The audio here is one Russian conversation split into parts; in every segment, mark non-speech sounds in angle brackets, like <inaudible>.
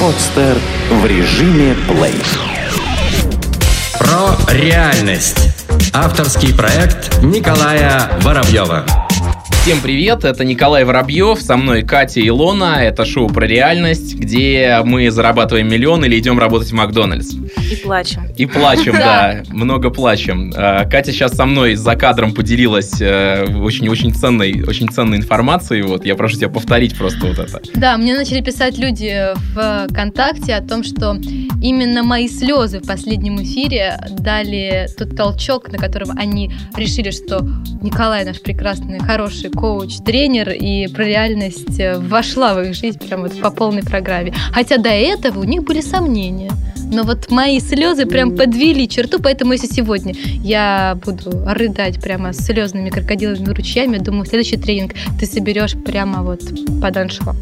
Подстер в режиме плей. Про реальность. Авторский проект Николая Воробьева. Всем привет, это Николай Воробьев, со мной Катя Илона, это шоу про реальность, где мы зарабатываем миллион или идем работать в Макдональдс. И плачем. И плачем, да, много плачем. А, Катя сейчас со мной за кадром поделилась очень-очень ценной, очень ценной информацией, вот, я прошу тебя повторить просто вот это. Да, мне начали писать люди в ВКонтакте о том, что именно мои слезы в последнем эфире дали тот толчок, на котором они решили, что Николай наш прекрасный, хороший коуч, тренер, и про реальность э, вошла в их жизнь прям вот по полной программе. Хотя до этого у них были сомнения. Но вот мои слезы прям подвели черту, поэтому если сегодня я буду рыдать прямо с слезными крокодиловыми ручьями, думаю, следующий тренинг ты соберешь прямо вот под аншлаг.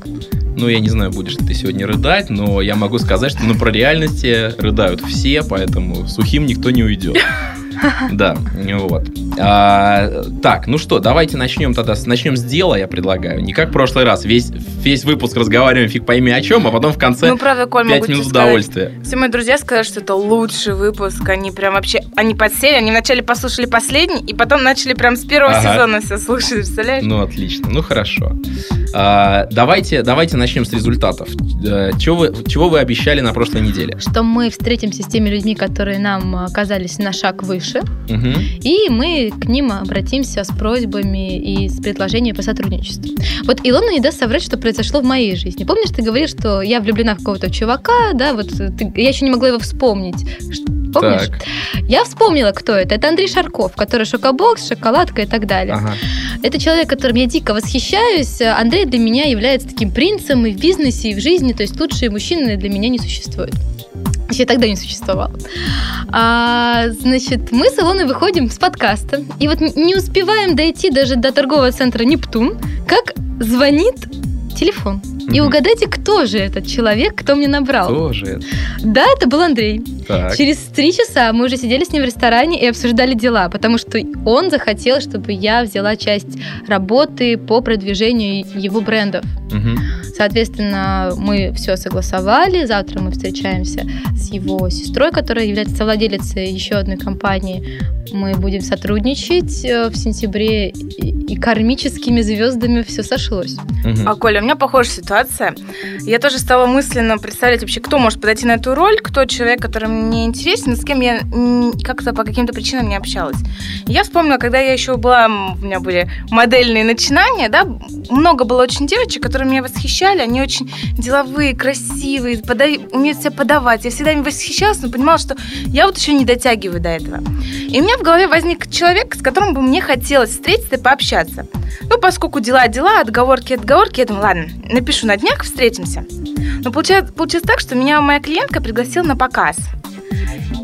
Ну, я не знаю, будешь ли ты сегодня рыдать, но я могу сказать, что ну, про реальности рыдают все, поэтому сухим никто не уйдет. <laughs> <laughs> Да, вот. А, так, ну что, давайте начнем тогда, начнем с дела, я предлагаю. Не как в прошлый раз, весь, весь выпуск разговариваем фиг пойми о чем, а потом в конце ну, правда, Коль, 5 минут удовольствия. Все мои друзья сказали, что это лучший выпуск, они прям вообще, они подсели, они вначале послушали последний, и потом начали прям с первого ага. сезона все слушать, представляешь? Ну, отлично, ну хорошо. А, давайте, давайте начнем с результатов. А, чего, вы, чего вы обещали на прошлой неделе? Что мы встретимся с теми людьми, которые нам оказались на шаг выше, угу. и мы к ним обратимся с просьбами и с предложением по сотрудничеству. Вот Илона не даст соврать, что произошло в моей жизни. Помнишь, ты говоришь, что я влюблена в какого-то чувака, да, вот ты, я еще не могла его вспомнить. Помнишь? Так. Я вспомнила, кто это. Это Андрей Шарков, который шокобокс, шоколадка и так далее. Ага. Это человек, которым я дико восхищаюсь. Андрей для меня является таким принцем и в бизнесе, и в жизни. То есть лучшие мужчины для меня не существуют. Вообще тогда не существовало. А, значит, мы с Илоной выходим с подкаста. И вот не успеваем дойти даже до торгового центра «Нептун», как звонит телефон. И угадайте, кто же этот человек, кто мне набрал? Кто же это? Да, это был Андрей. Так. Через три часа мы уже сидели с ним в ресторане и обсуждали дела, потому что он захотел, чтобы я взяла часть работы по продвижению его брендов. Угу. Соответственно, мы все согласовали. Завтра мы встречаемся с его сестрой, которая является совладелицей еще одной компании. Мы будем сотрудничать э, в сентябре, и кармическими звездами все сошлось. Угу. А, Коля, у меня похожая ситуация. Я тоже стала мысленно представлять вообще, кто может подойти на эту роль, кто человек, который мне интересен, с кем я как-то по каким-то причинам не общалась. Я вспомнила, когда я еще была, у меня были модельные начинания, да, много было очень девочек, которые меня восхищали, они очень деловые, красивые, подав... умеют себя подавать. Я всегда им восхищалась, но понимала, что я вот еще не дотягиваю до этого. И у меня в голове возник человек, с которым бы мне хотелось встретиться и пообщаться. Ну, поскольку дела дела, отговорки отговорки, я думаю, ладно, напишу на днях, встретимся. Но получается, получилось так, что меня моя клиентка пригласила на показ.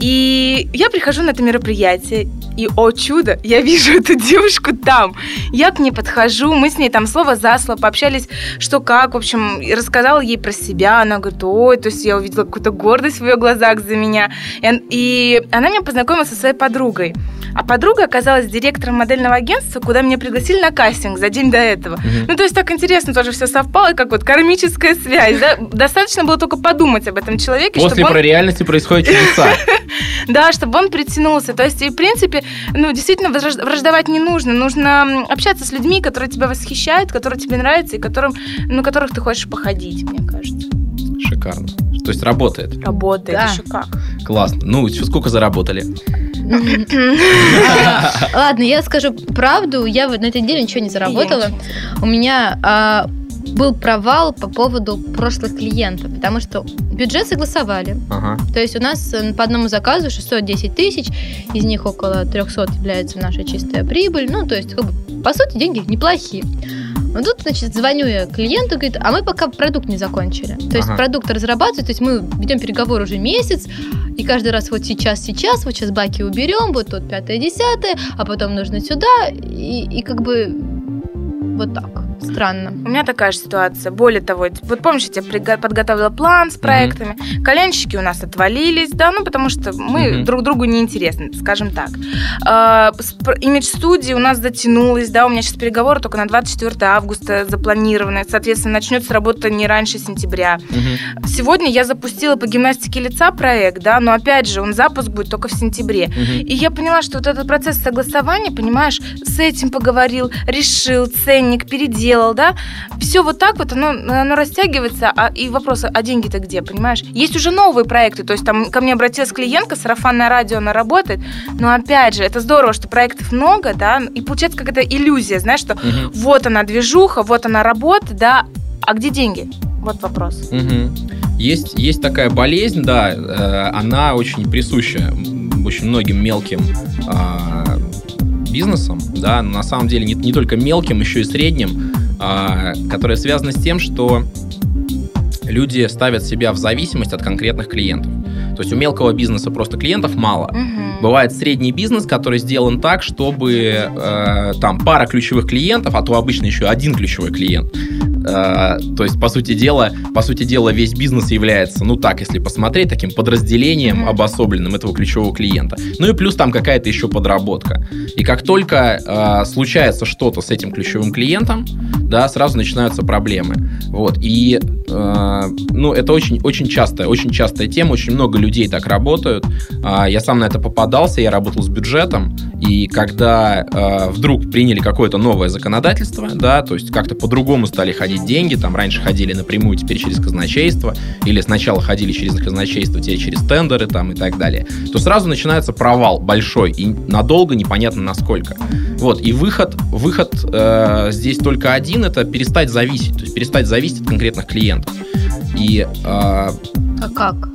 И я прихожу на это мероприятие, и, о чудо, я вижу <laughs> эту девушку там. Я к ней подхожу, мы с ней там слово за слово пообщались, что как, в общем, рассказала ей про себя. Она говорит, ой, то есть я увидела какую-то гордость в ее глазах за меня. И, и она меня познакомила со своей подругой. А подруга оказалась директором модельного агентства, куда меня пригласили на кастинг за день до этого. Угу. Ну, то есть так интересно тоже все совпало, как вот кармическая связь. Да? Достаточно было только подумать об этом человеке. После про он... реальности происходит чудеса. <laughs> Да, чтобы он притянулся. То есть, и, в принципе, ну, действительно, враждовать не нужно. Нужно общаться с людьми, которые тебя восхищают, которые тебе нравятся, и которым, ну, которых ты хочешь походить, мне кажется. Шикарно. То есть работает? Работает, да. еще как. Классно. Ну, сколько заработали? Ладно, я скажу правду. Я на этой неделе ничего не заработала. У меня а, был провал по поводу прошлых клиентов, потому что бюджет согласовали. Ага. То есть у нас э, по одному заказу 610 тысяч, из них около 300 является наша чистая прибыль. Ну, то есть, как бы, по сути, деньги неплохие. Но тут, значит, звоню я клиенту, говорит, а мы пока продукт не закончили. То есть ага. продукт разрабатывается, то есть мы ведем переговоры уже месяц, и каждый раз вот сейчас, сейчас, вот сейчас баки уберем, вот тут пятое, десятое, а потом нужно сюда, и, и как бы вот так. Странно. У меня такая же ситуация. Более того, вот помнишь, я тебе подготовила план с проектами. Mm-hmm. Коленщики у нас отвалились, да, ну потому что мы mm-hmm. друг другу неинтересны, скажем так. А, имидж студии у нас затянулась, да, у меня сейчас переговоры только на 24 августа запланированы. Соответственно, начнется работа не раньше сентября. Mm-hmm. Сегодня я запустила по гимнастике лица проект, да, но опять же, он запуск будет только в сентябре. Mm-hmm. И я поняла, что вот этот процесс согласования, понимаешь, с этим поговорил, решил, ценник переделал, да, все вот так вот, оно, оно растягивается, а, и вопрос, а деньги-то где, понимаешь? Есть уже новые проекты, то есть там ко мне обратилась клиентка, сарафанное радио, она работает, но опять же, это здорово, что проектов много, да, и получается какая-то иллюзия, знаешь, что угу. вот она движуха, вот она работа, да, а где деньги? Вот вопрос. Угу. Есть, есть такая болезнь, да, э, она очень присуща очень многим мелким э, бизнесам, да, на самом деле не, не только мелким, еще и средним, а, которая связана с тем, что люди ставят себя в зависимость от конкретных клиентов. То есть у мелкого бизнеса просто клиентов мало. Угу. Бывает средний бизнес, который сделан так, чтобы э, там пара ключевых клиентов, а то обычно еще один ключевой клиент, Э, то есть, по сути дела, по сути дела, весь бизнес является, ну так, если посмотреть, таким подразделением обособленным этого ключевого клиента. Ну и плюс там какая-то еще подработка. И как только э, случается что-то с этим ключевым клиентом, да, сразу начинаются проблемы. Вот. И, э, ну, это очень, очень частая, очень частая тема, очень много людей так работают. Э, я сам на это попадался, я работал с бюджетом, и когда э, вдруг приняли какое-то новое законодательство, да, то есть как-то по-другому стали ходить деньги, там раньше ходили напрямую, теперь через казначейство, или сначала ходили через казначейство, теперь через тендеры там и так далее, то сразу начинается провал большой и надолго непонятно насколько. Вот, и выход, выход э, здесь только один, это перестать зависеть, то есть перестать зависеть от конкретных клиентов. И, э, а как?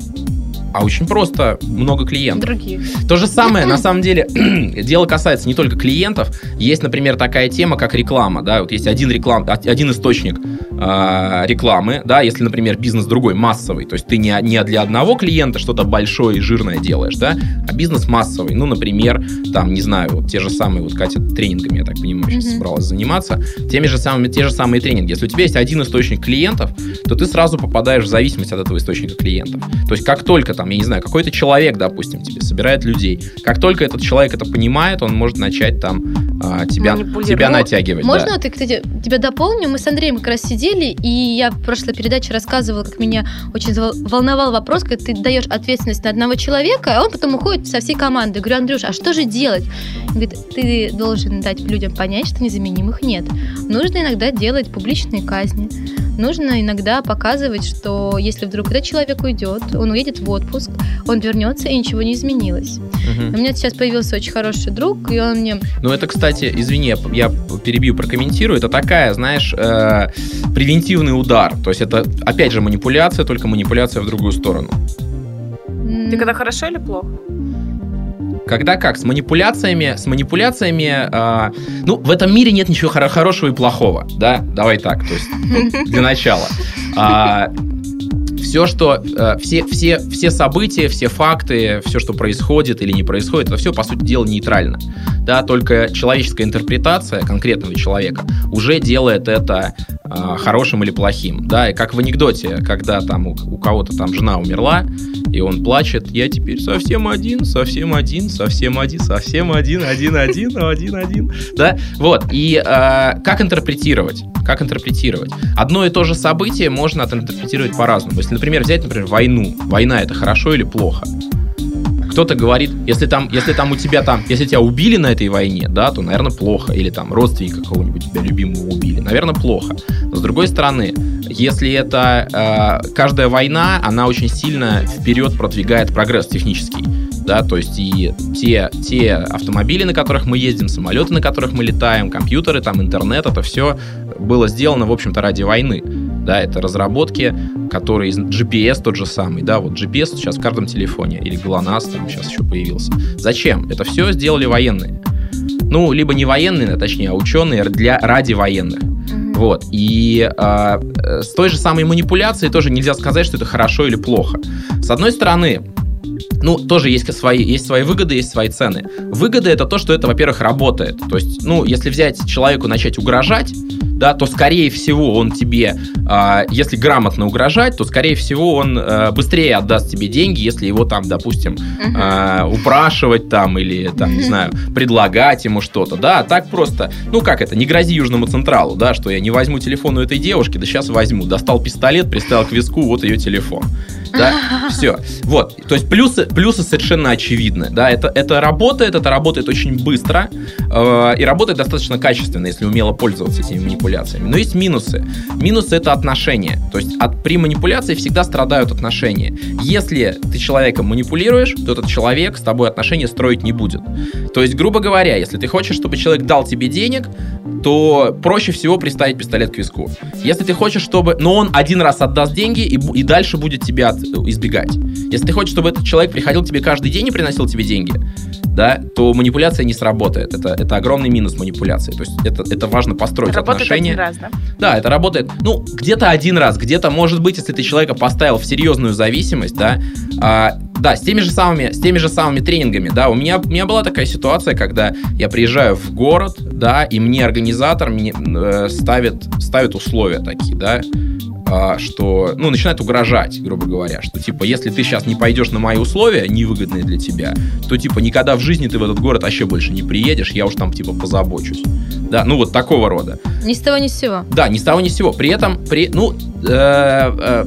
А очень просто много клиентов. Других. То же самое, на самом деле, <clears throat> дело касается не только клиентов. Есть, например, такая тема, как реклама. Да? Вот есть один, реклам, один источник э, рекламы, да, если, например, бизнес другой, массовый, то есть ты не, не для одного клиента что-то большое и жирное делаешь, да, а бизнес массовый. Ну, например, там, не знаю, вот те же самые, вот Катя тренингами, я так понимаю, сейчас mm-hmm. собралась заниматься, теми же самыми, те же самые тренинги. Если у тебя есть один источник клиентов, то ты сразу попадаешь в зависимость от этого источника клиентов. То есть как только там там, я не знаю, какой-то человек, допустим, тебе собирает людей. Как только этот человек это понимает, он может начать там а, тебя, тебя натягивать. Можно да. ты, кстати, тебя дополню? Мы с Андреем как раз сидели, и я в прошлой передаче рассказывала, как меня очень волновал вопрос, когда ты даешь ответственность на одного человека, а он потом уходит со всей команды. Я говорю, Андрюш, а что же делать? Он говорит, ты должен дать людям понять, что незаменимых нет. Нужно иногда делать публичные казни нужно иногда показывать, что если вдруг этот человек уйдет, он уедет в отпуск, он вернется и ничего не изменилось. Угу. У меня сейчас появился очень хороший друг, и он мне... Ну это, кстати, извини, я перебью, прокомментирую, это такая, знаешь, э, превентивный удар. То есть это, опять же, манипуляция, только манипуляция в другую сторону. Ты когда хорошо или плохо? Когда как? С манипуляциями, с манипуляциями, э, ну, в этом мире нет ничего хоро- хорошего и плохого, да? Давай так, то есть, для начала. А, все, что, э, все, все, все события, все факты, все, что происходит или не происходит, это все, по сути дела, нейтрально. Да, только человеческая интерпретация конкретного человека уже делает это э, хорошим или плохим. Да, и как в анекдоте, когда там у, у кого-то там жена умерла, и он плачет, я теперь совсем один, совсем один, совсем один, совсем один, один, один, один, один. Да, вот. И э, как интерпретировать? Как интерпретировать? Одно и то же событие можно интерпретировать по-разному. Если, например, взять, например, войну. Война это хорошо или плохо? Кто-то говорит, если там, если там у тебя там, если тебя убили на этой войне, да, то, наверное, плохо. Или там родственника какого-нибудь тебя любимого убили, наверное, плохо. Но с другой стороны, если это э, каждая война, она очень сильно вперед продвигает прогресс технический. Да, то есть и те, те автомобили, на которых мы ездим, самолеты, на которых мы летаем, компьютеры, там интернет, это все было сделано, в общем-то, ради войны. Да, это разработки, которые GPS тот же самый, да, вот GPS сейчас в каждом телефоне, или GLONASS там сейчас еще появился. Зачем? Это все сделали военные. Ну, либо не военные, а точнее, а ученые для, ради военных. Вот. И э, с той же самой манипуляцией тоже нельзя сказать, что это хорошо или плохо. С одной стороны, ну, тоже есть свои, есть свои выгоды, есть свои цены. Выгоды это то, что это, во-первых, работает. То есть, ну, если взять человеку начать угрожать, да, то скорее всего он тебе, э, если грамотно угрожать, то скорее всего он э, быстрее отдаст тебе деньги, если его там, допустим, э, упрашивать там или там, не знаю, предлагать ему что-то, да, так просто, ну как это, не грози Южному Централу, да, что я не возьму телефон у этой девушки, да сейчас возьму, достал пистолет, приставил к виску, вот ее телефон. Да, <laughs> все. Вот, то есть плюсы, плюсы совершенно очевидны, да, это, это работает, это работает очень быстро э, и работает достаточно качественно, если умело пользоваться этими манипуляциями. Но есть минусы. Минусы это отношения, то есть от, при манипуляции всегда страдают отношения. Если ты человеком манипулируешь, то этот человек с тобой отношения строить не будет. То есть, грубо говоря, если ты хочешь, чтобы человек дал тебе денег, то проще всего приставить пистолет к виску. Если ты хочешь, чтобы... Но он один раз отдаст деньги и, и дальше будет тебя от, избегать. Если ты хочешь, чтобы этот человек приходил к тебе каждый день и приносил тебе деньги, да, то манипуляция не сработает. Это, это огромный минус манипуляции. То есть это, это важно построить работает отношения. Один раз, да? да, это работает, ну, где-то один раз, где-то, может быть, если ты человека поставил в серьезную зависимость, да, а, да, с теми же самыми, с теми же самыми тренингами, да, у меня, у меня была такая ситуация, когда я приезжаю в город, да, и мне организатор мне, э, ставит, ставит условия такие, да, что, ну, начинает угрожать, грубо говоря, что, типа, если ты сейчас не пойдешь на мои условия, невыгодные для тебя, то, типа, никогда в жизни ты в этот город вообще больше не приедешь, я уж там, типа, позабочусь. Да, ну, вот такого рода. Ни с того, ни с сего. Да, ни с того, ни с сего. При этом, при, ну, э, э,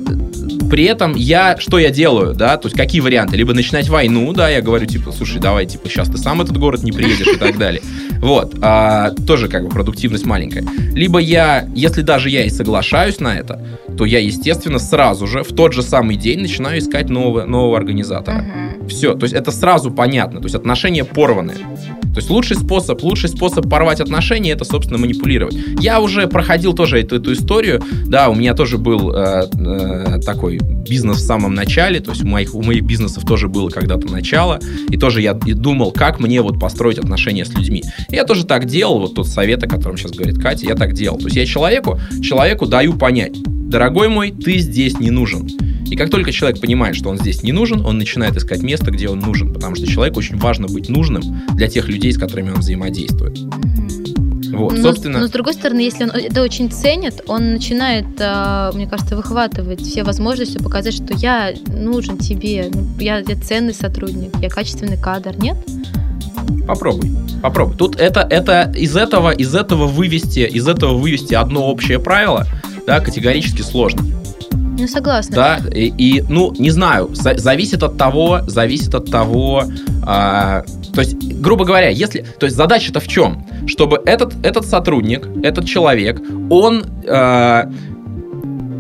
при этом я, что я делаю, да, то есть какие варианты? Либо начинать войну, да, я говорю, типа, слушай, давай, типа, сейчас ты сам этот город не приедешь и так далее. Вот, а, тоже как бы продуктивность маленькая. Либо я, если даже я и соглашаюсь на это, то я, естественно, сразу же в тот же самый день начинаю искать нового, нового организатора. Uh-huh. Все, то есть это сразу понятно, то есть отношения порваны. То есть лучший способ, лучший способ порвать отношения это, собственно, манипулировать. Я уже проходил тоже эту, эту историю, да, у меня тоже был э, э, такой бизнес в самом начале, то есть у моих, у моих бизнесов тоже было когда-то начало, и тоже я думал, как мне вот построить отношения с людьми. И я тоже так делал, вот тот совет, о котором сейчас говорит Катя, я так делал. То есть я человеку, человеку даю понять, дорогой мой, ты здесь не нужен. И как только человек понимает, что он здесь не нужен, он начинает искать место, где он нужен, потому что человеку очень важно быть нужным для тех людей, с которыми он взаимодействует. Вот, но, собственно. Но с другой стороны, если он это очень ценит, он начинает, а, мне кажется, выхватывать все возможности, показать, что я нужен тебе, ну, я, я ценный сотрудник, я качественный кадр, нет? Попробуй, попробуй. Тут это, это из этого, из этого вывести, из этого вывести одно общее правило, да, категорически сложно. Ну, согласна. Да, и, и ну, не знаю, за, зависит от того, зависит от того, а, то есть, грубо говоря, если, то есть задача-то в чем? Чтобы этот, этот сотрудник, этот человек, он а,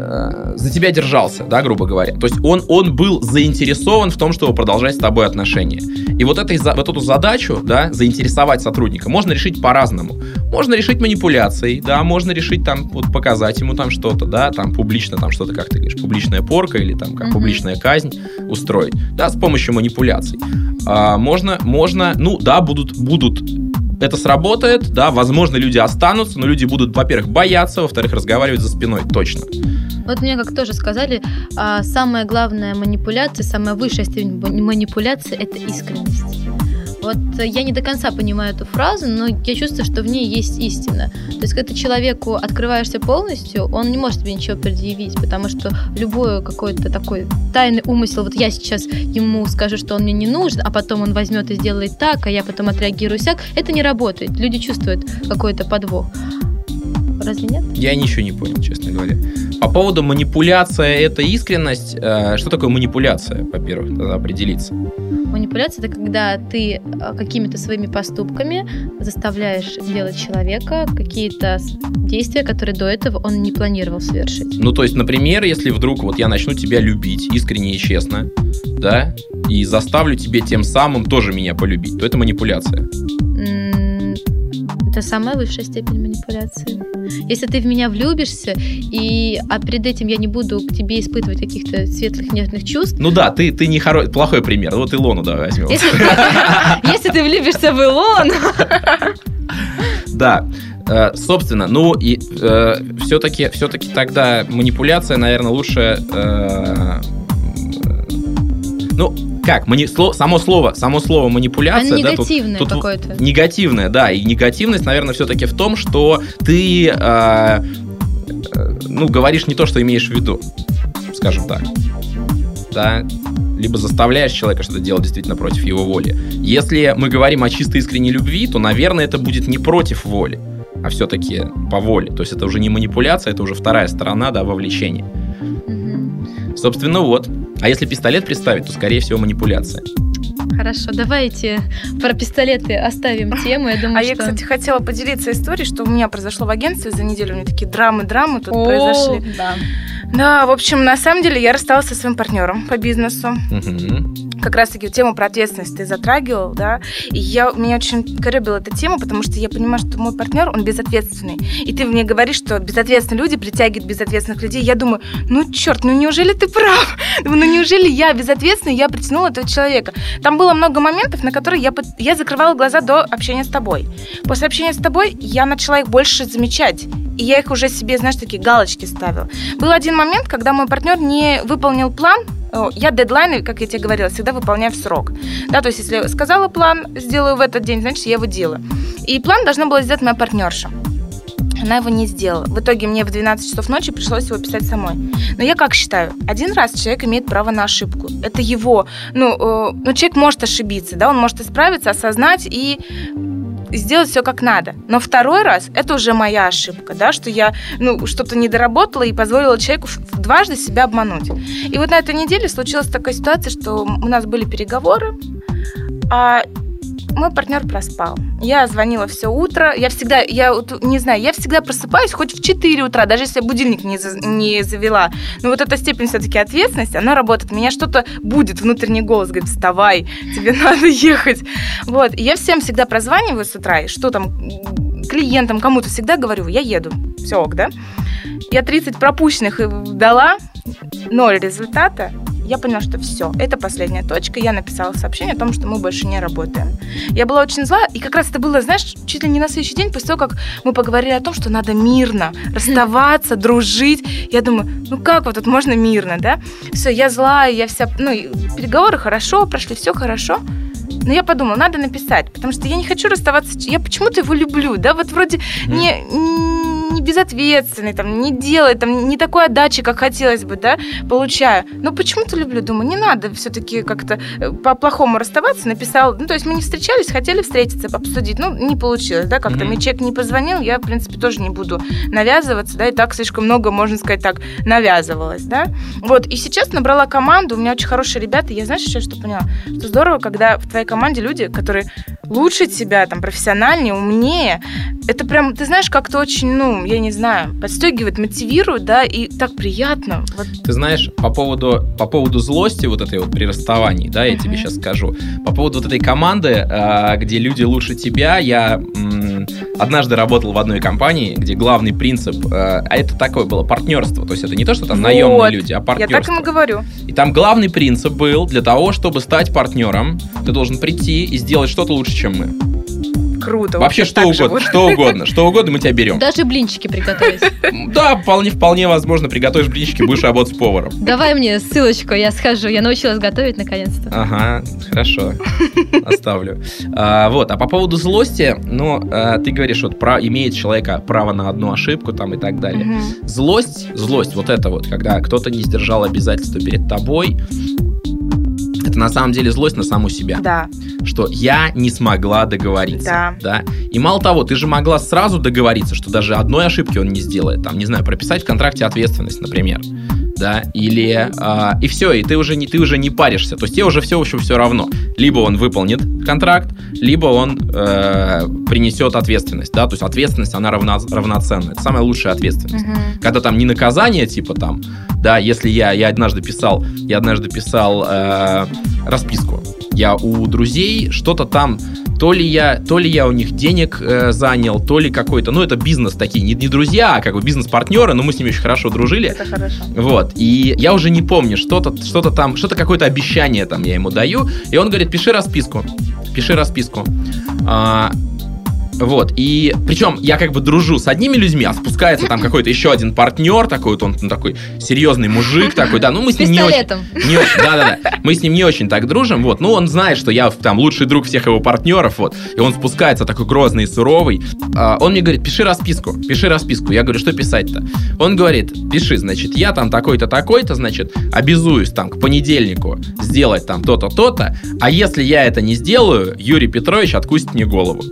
Э, за тебя держался, да, грубо говоря. То есть он, он был заинтересован в том, чтобы продолжать с тобой отношения. И вот, этой, вот эту задачу, да, заинтересовать сотрудника, можно решить по-разному. Можно решить манипуляцией, да, можно решить там, вот показать ему там что-то, да, там публично там что-то, как ты говоришь, публичная порка или там как mm-hmm. публичная казнь устроить, да, с помощью манипуляций. А, можно, можно, ну, да, будут, будут это сработает, да, возможно, люди останутся, но люди будут, во-первых, бояться, во-вторых, разговаривать за спиной, точно. Вот мне как тоже сказали, а, самая главная манипуляция, самая высшая степень манипуляции – это искренность. Вот я не до конца понимаю эту фразу, но я чувствую, что в ней есть истина. То есть, когда ты человеку открываешься полностью, он не может тебе ничего предъявить, потому что любой какой-то такой тайный умысел, вот я сейчас ему скажу, что он мне не нужен, а потом он возьмет и сделает так, а я потом отреагирую сяк, это не работает. Люди чувствуют какой-то подвох. Разве нет? Я ничего не понял, честно говоря. По поводу манипуляция это искренность. Э, что такое манипуляция, во-первых, надо определиться. Манипуляция это когда ты э, какими-то своими поступками заставляешь делать человека какие-то действия, которые до этого он не планировал совершить. Ну, то есть, например, если вдруг вот я начну тебя любить искренне и честно, да, и заставлю тебе тем самым тоже меня полюбить, то это манипуляция. Это самая высшая степень манипуляции. Если ты в меня влюбишься, и, а перед этим я не буду к тебе испытывать каких-то светлых нежных чувств. Ну да, ты, ты не хоро... плохой пример. Вот Илону давай возьмем. <laughs> Если ты влюбишься в Илону. <laughs> Да. Э, собственно, ну и э, все-таки, все-таки тогда манипуляция, наверное, лучше. Э, ну, как? Мани... Сло... Само слово, само слово манипуляция. Оно да, негативное тут, тут какое-то. Негативное, да. И негативность, наверное, все-таки в том, что ты, э, ну, говоришь не то, что имеешь в виду, скажем так. Да, либо заставляешь человека что-то делать действительно против его воли. Если мы говорим о чисто искренней любви, то, наверное, это будет не против воли, а все-таки по воле. То есть это уже не манипуляция, это уже вторая сторона, да, вовлечения. Собственно, вот. А если пистолет представить, то, скорее всего, манипуляция. Хорошо, давайте про пистолеты оставим тему. Я думаю, А что... я, кстати, хотела поделиться историей, что у меня произошло в агентстве за неделю. У меня такие драмы-драмы тут О, произошли. да. Да, в общем, на самом деле я рассталась со своим партнером по бизнесу. Мгм. Как раз-таки тему про ответственность ты затрагивал, да. И я, меня очень коребила эта тема, потому что я понимаю, что мой партнер, он безответственный. И ты мне говоришь, что безответственные люди притягивают безответственных людей. Я думаю, ну черт, ну неужели ты прав? <laughs> Ну неужели я безответственный, я притянула этого человека? Там было много моментов, на которые я, я закрывала глаза до общения с тобой. После общения с тобой я начала их больше замечать. И я их уже себе, знаешь, такие галочки ставила. Был один момент, когда мой партнер не выполнил план, я дедлайны, как я тебе говорила, всегда выполняю в срок. Да, то есть, если я сказала план, сделаю в этот день, значит, я его делаю. И план должна была сделать моя партнерша. Она его не сделала. В итоге мне в 12 часов ночи пришлось его писать самой. Но я как считаю, один раз человек имеет право на ошибку. Это его. Ну, э, ну человек может ошибиться, да, он может исправиться, осознать и сделать все как надо. Но второй раз это уже моя ошибка, да, что я ну, что-то не доработала и позволила человеку дважды себя обмануть. И вот на этой неделе случилась такая ситуация, что у нас были переговоры, а мой партнер проспал. Я звонила все утро. Я всегда, я вот не знаю, я всегда просыпаюсь хоть в 4 утра, даже если я будильник не, за- не завела. Но вот эта степень все-таки ответственности, она работает. Меня что-то будет, внутренний голос говорит, вставай, тебе <laughs> надо ехать. Вот. Я всем всегда прозваниваю с утра, и что там, клиентам, кому-то всегда говорю, я еду. Все ок, да? Я 30 пропущенных дала, ноль результата. Я поняла, что все, это последняя точка. Я написала сообщение о том, что мы больше не работаем. Я была очень зла, и как раз это было, знаешь, чуть ли не на следующий день, после того, как мы поговорили о том, что надо мирно расставаться, дружить. Я думаю, ну как вот тут можно мирно, да? Все, я злая, я вся... Ну, переговоры хорошо прошли, все хорошо. Но я подумала, надо написать, потому что я не хочу расставаться. Я почему-то его люблю, да, вот вроде не, не безответственный, там, не делает, там, не такой отдачи, как хотелось бы, да, получаю. Но почему-то люблю, думаю, не надо все-таки как-то э, по-плохому расставаться. Написал, ну, то есть мы не встречались, хотели встретиться, обсудить, ну, не получилось, да, как-то Мгм. мне человек не позвонил, я, в принципе, тоже не буду навязываться, да, и так слишком много, можно сказать так, навязывалась, да. Вот, и сейчас набрала команду, у меня очень хорошие ребята, я, знаешь, еще что поняла? Что здорово, когда в твоей команде люди, которые лучше тебя, там, профессиональнее, умнее, это прям, ты знаешь, как-то очень, ну, я не знаю, подстегивает, мотивирует, да, и так приятно. Вот Ты знаешь, по поводу, по поводу злости вот этой вот при расставании, да, я тебе Мгм. сейчас скажу. По поводу вот этой команды, а, где люди лучше тебя, я однажды работал в одной компании, где главный принцип, а а это такое было партнерство, то есть это не то, что там наемные Вот. люди, а я партнерство. так ему говорю. И там главный принцип был, для того, чтобы стать партнером, ты должен прийти и сделать что-то лучше, чем мы. Круто. Вообще что угодно, живут. что угодно, что угодно мы тебя берем. Даже блинчики приготовить. Да, вполне, вполне возможно, приготовишь блинчики, будешь работать поваром. Давай мне ссылочку, я схожу. Я научилась готовить наконец-то. Ага, хорошо, оставлю. А, вот, а по поводу злости, ну, а, ты говоришь, вот про, имеет человека право на одну ошибку там и так далее. Мгм. Злость, злость, вот это вот, когда кто-то не сдержал обязательства перед тобой, это на самом деле злость на саму себя. Да. Что я не смогла договориться. Да. И мало того, ты же могла сразу договориться, что даже одной ошибки он не сделает. Там, не знаю, прописать в контракте ответственность, например. Да, или а, и все, и ты уже не ты уже не паришься, то есть тебе уже все еще все равно. Либо он выполнит контракт, либо он э, принесет ответственность, да, то есть ответственность она равна, равноценна, это самая лучшая ответственность. Мгм. когда там не наказание, типа там, да, если я, я однажды писал, я однажды писал э, расписку, я у друзей что-то там, то ли я, то ли я у них денег э, занял, то ли какой-то, ну это бизнес такие, не, не друзья, а как бы бизнес-партнеры, но мы с ними очень хорошо дружили, Это хорошо. вот, и я уже не помню, что-то что там, что-то какое-то обещание там я ему даю, и он говорит, пиши расписку, пиши расписку. А, Вот, и причем я как бы дружу с одними людьми, а спускается там какой-то еще один партнер, такой вот он ну, такой серьезный мужик такой, да, ну мы с ним не очень... Не очень да-да-да, мы с ним не очень так дружим, вот, ну он знает, что я там лучший друг всех его партнеров, вот, и он спускается такой грозный и суровый. А, он мне говорит, пиши расписку, пиши расписку. Я говорю, что писать-то? Он говорит, пиши, значит, я там такой-то, такой-то, значит, обязуюсь там к понедельнику сделать там то-то, то-то, а если я это не сделаю, Юрий Петрович откусит мне голову.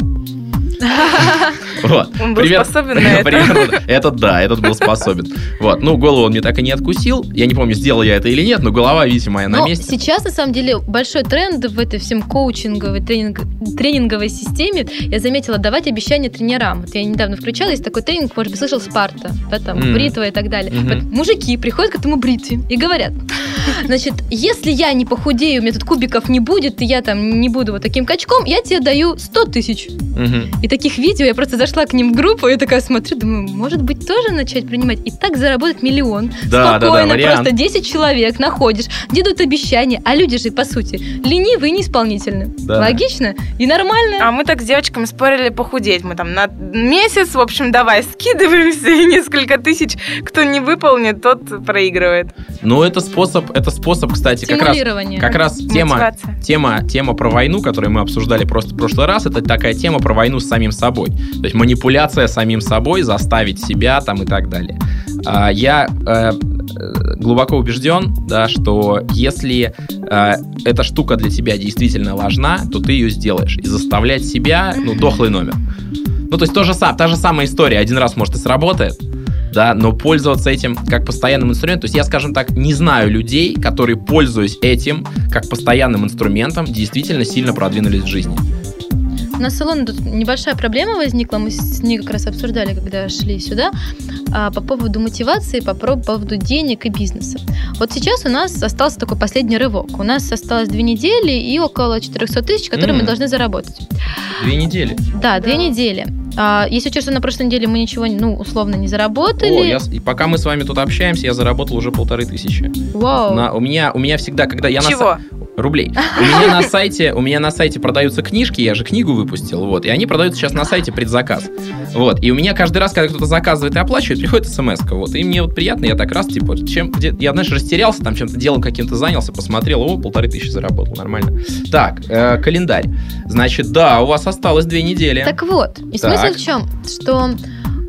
<laughs> Вот. Он был Пример... способен на <laughs> это. Этот да, этот был способен. Вот. Ну, голову он мне так и не откусил. Я не помню, сделал я это или нет, но голова, видимо, моя на месте. Сейчас, на самом деле, большой тренд в этой всем коучинговой, тренинг, тренинговой системе. Я заметила, давать обещания тренерам. Вот я недавно включала, есть такой тренинг, может быть, слышал, Спарта, да, там, mm. бритва и так далее. Mm-hmm. Вот мужики приходят к этому бритве и говорят, значит, если я не похудею, у меня тут кубиков не будет, и я там не буду вот таким качком, я тебе даю 100 тысяч. И таких видео я просто зашла к ним в группу, и такая смотрю, думаю, может быть, тоже начать принимать и так заработать миллион. Да, Спокойно, да, да, просто 10 человек находишь, где обещания, а люди же, по сути, ленивые и неисполнительны. Да. Логично и нормально. А мы так с девочками спорили похудеть. Мы там на месяц, в общем, давай скидываемся, и несколько тысяч, кто не выполнит, тот проигрывает. Ну, это способ, это способ, кстати, как раз, как раз тема, тема, тема про войну, которую мы обсуждали просто в прошлый раз, это такая тема про войну с самим собой. То есть манипуляция самим собой, заставить себя там и так далее. А, я э, глубоко убежден, да, что если э, эта штука для тебя действительно важна, то ты ее сделаешь. И заставлять себя, ну, дохлый номер. Ну, то есть то же, та же самая история. Один раз, может, и сработает, да, но пользоваться этим как постоянным инструментом, то есть я, скажем так, не знаю людей, которые, пользуясь этим как постоянным инструментом, действительно сильно продвинулись в жизни. У нас салон тут небольшая проблема возникла, мы с ней как раз обсуждали, когда шли сюда, а, по поводу мотивации, по поводу денег и бизнеса. Вот сейчас у нас остался такой последний рывок. У нас осталось две недели и около 400 тысяч, которые mm. мы должны заработать. Две недели? Да, две недели. А, если честно, на прошлой неделе мы ничего, ну, условно, не заработали. О, я, и пока мы с вами тут общаемся, я заработал уже полторы тысячи. Вау. На, у, меня, у меня всегда, когда я Чего? На, рублей. У меня на сайте, у меня на сайте продаются книжки, я же книгу выпустил, вот, и они продаются сейчас на сайте предзаказ. Вот, и у меня каждый раз, когда кто-то заказывает и оплачивает, приходит смс вот, и мне вот приятно, я так раз, типа, чем, где, я, знаешь, растерялся, там чем-то делом каким-то занялся, посмотрел, о, полторы тысячи заработал, нормально. Так, э, календарь. Значит, да, у вас осталось две недели. Так вот, и так. смысл в чем? Что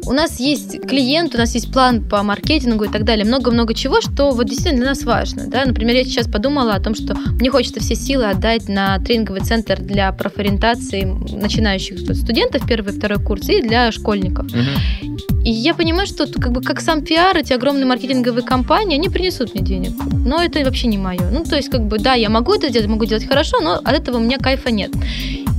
у нас есть клиент, у нас есть план по маркетингу и так далее, много-много чего, что вот действительно для нас важно. Да? Например, я сейчас подумала о том, что мне хочется все силы отдать на тренинговый центр для профориентации начинающих студентов, первый и второй курс, и для школьников. Угу. И я понимаю, что как бы как сам пиар, эти огромные маркетинговые компании, они принесут мне денег. Но это вообще не мое. Ну, то есть, как бы, да, я могу это делать, могу делать хорошо, но от этого у меня кайфа нет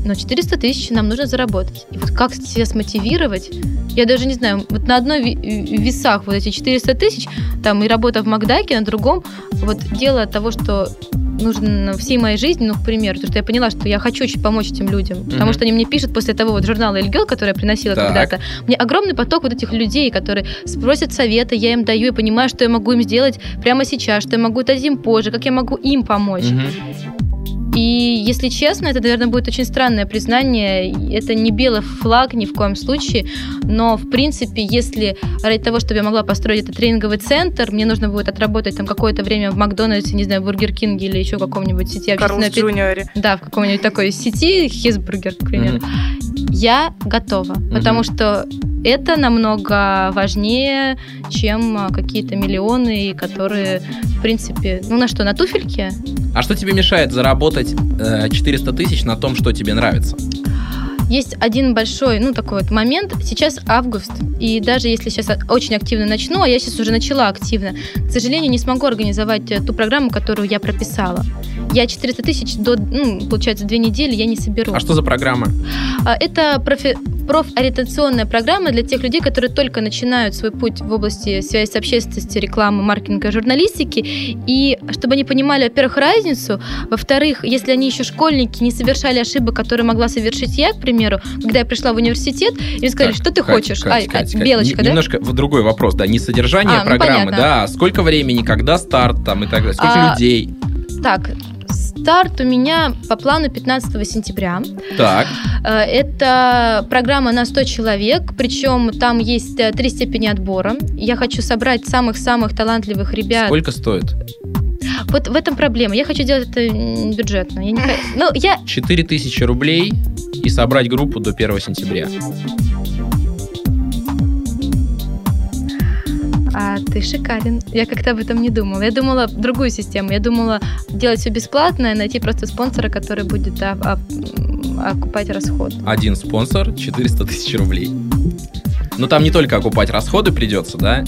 но 400 тысяч нам нужно заработать. И вот как себя смотивировать, я даже не знаю, вот на одной весах вот эти 400 тысяч, там и работа в Макдаке, на другом, вот дело того, что нужно всей моей жизни, ну, к примеру, потому что я поняла, что я хочу очень помочь этим людям, потому что они мне пишут после того вот журнала Эльгел, который я приносила когда-то, мне огромный поток вот этих людей, которые спросят совета, я им даю, и понимаю, что я могу им сделать прямо сейчас, что я могу дать им позже, как я могу им помочь. Mm-hmm. И, если честно, это, наверное, будет очень странное признание. Это не белый флаг ни в коем случае, но, в принципе, если ради того, чтобы я могла построить этот тренинговый центр, мне нужно будет отработать там какое-то время в Макдональдсе, не знаю, в Бургер Кинге или еще в каком-нибудь сети. Карлс Джуниоре. Да, в каком-нибудь такой сети, Хесбургер, к примеру. Mm-hmm. Я готова, потому что это намного важнее, чем а, какие-то миллионы, которые, в принципе, ну на что, на туфельке? А что тебе мешает заработать э, 400 тысяч на том, что тебе нравится? Есть один большой, ну, такой вот момент. Сейчас август, и даже если сейчас очень активно начну, а я сейчас уже начала активно, к сожалению, не смогу организовать э, ту программу, которую я прописала. Я 400 тысяч до, ну, получается, две недели я не соберу. А что за программа? А, это профи профориентационная программа для тех людей, которые только начинают свой путь в области связи с общественностью, рекламы, маркетинга, журналистики. И чтобы они понимали, во-первых, разницу, во-вторых, если они еще школьники, не совершали ошибок, которые могла совершить я, к примеру, когда я пришла в университет, и мне сказали, так, что ты Кать, хочешь? Кать, а, Кать, белочка, Кать. да? Немножко в другой вопрос, да, не содержание а, ну, программы, ну, да, а сколько времени, когда старт там и так далее, сколько а, людей? Так, старт у меня по плану 15 сентября. Так. Э, Это программа на 100 человек, причем там есть э, три степени отбора. Я хочу собрать самых-самых талантливых ребят. Сколько стоит? Вот в этом проблема. Я хочу делать это бюджетно. Я не <laughs> Ну, я 4000 рублей и собрать группу до 1 сентября. Ты шикарен. Я как-то об этом не думала. Я думала другую систему. Я думала делать все бесплатно и найти просто спонсора, который будет а, а, окупать расход. Один спонсор 400 тысяч рублей. Но там не только окупать расходы придется, да?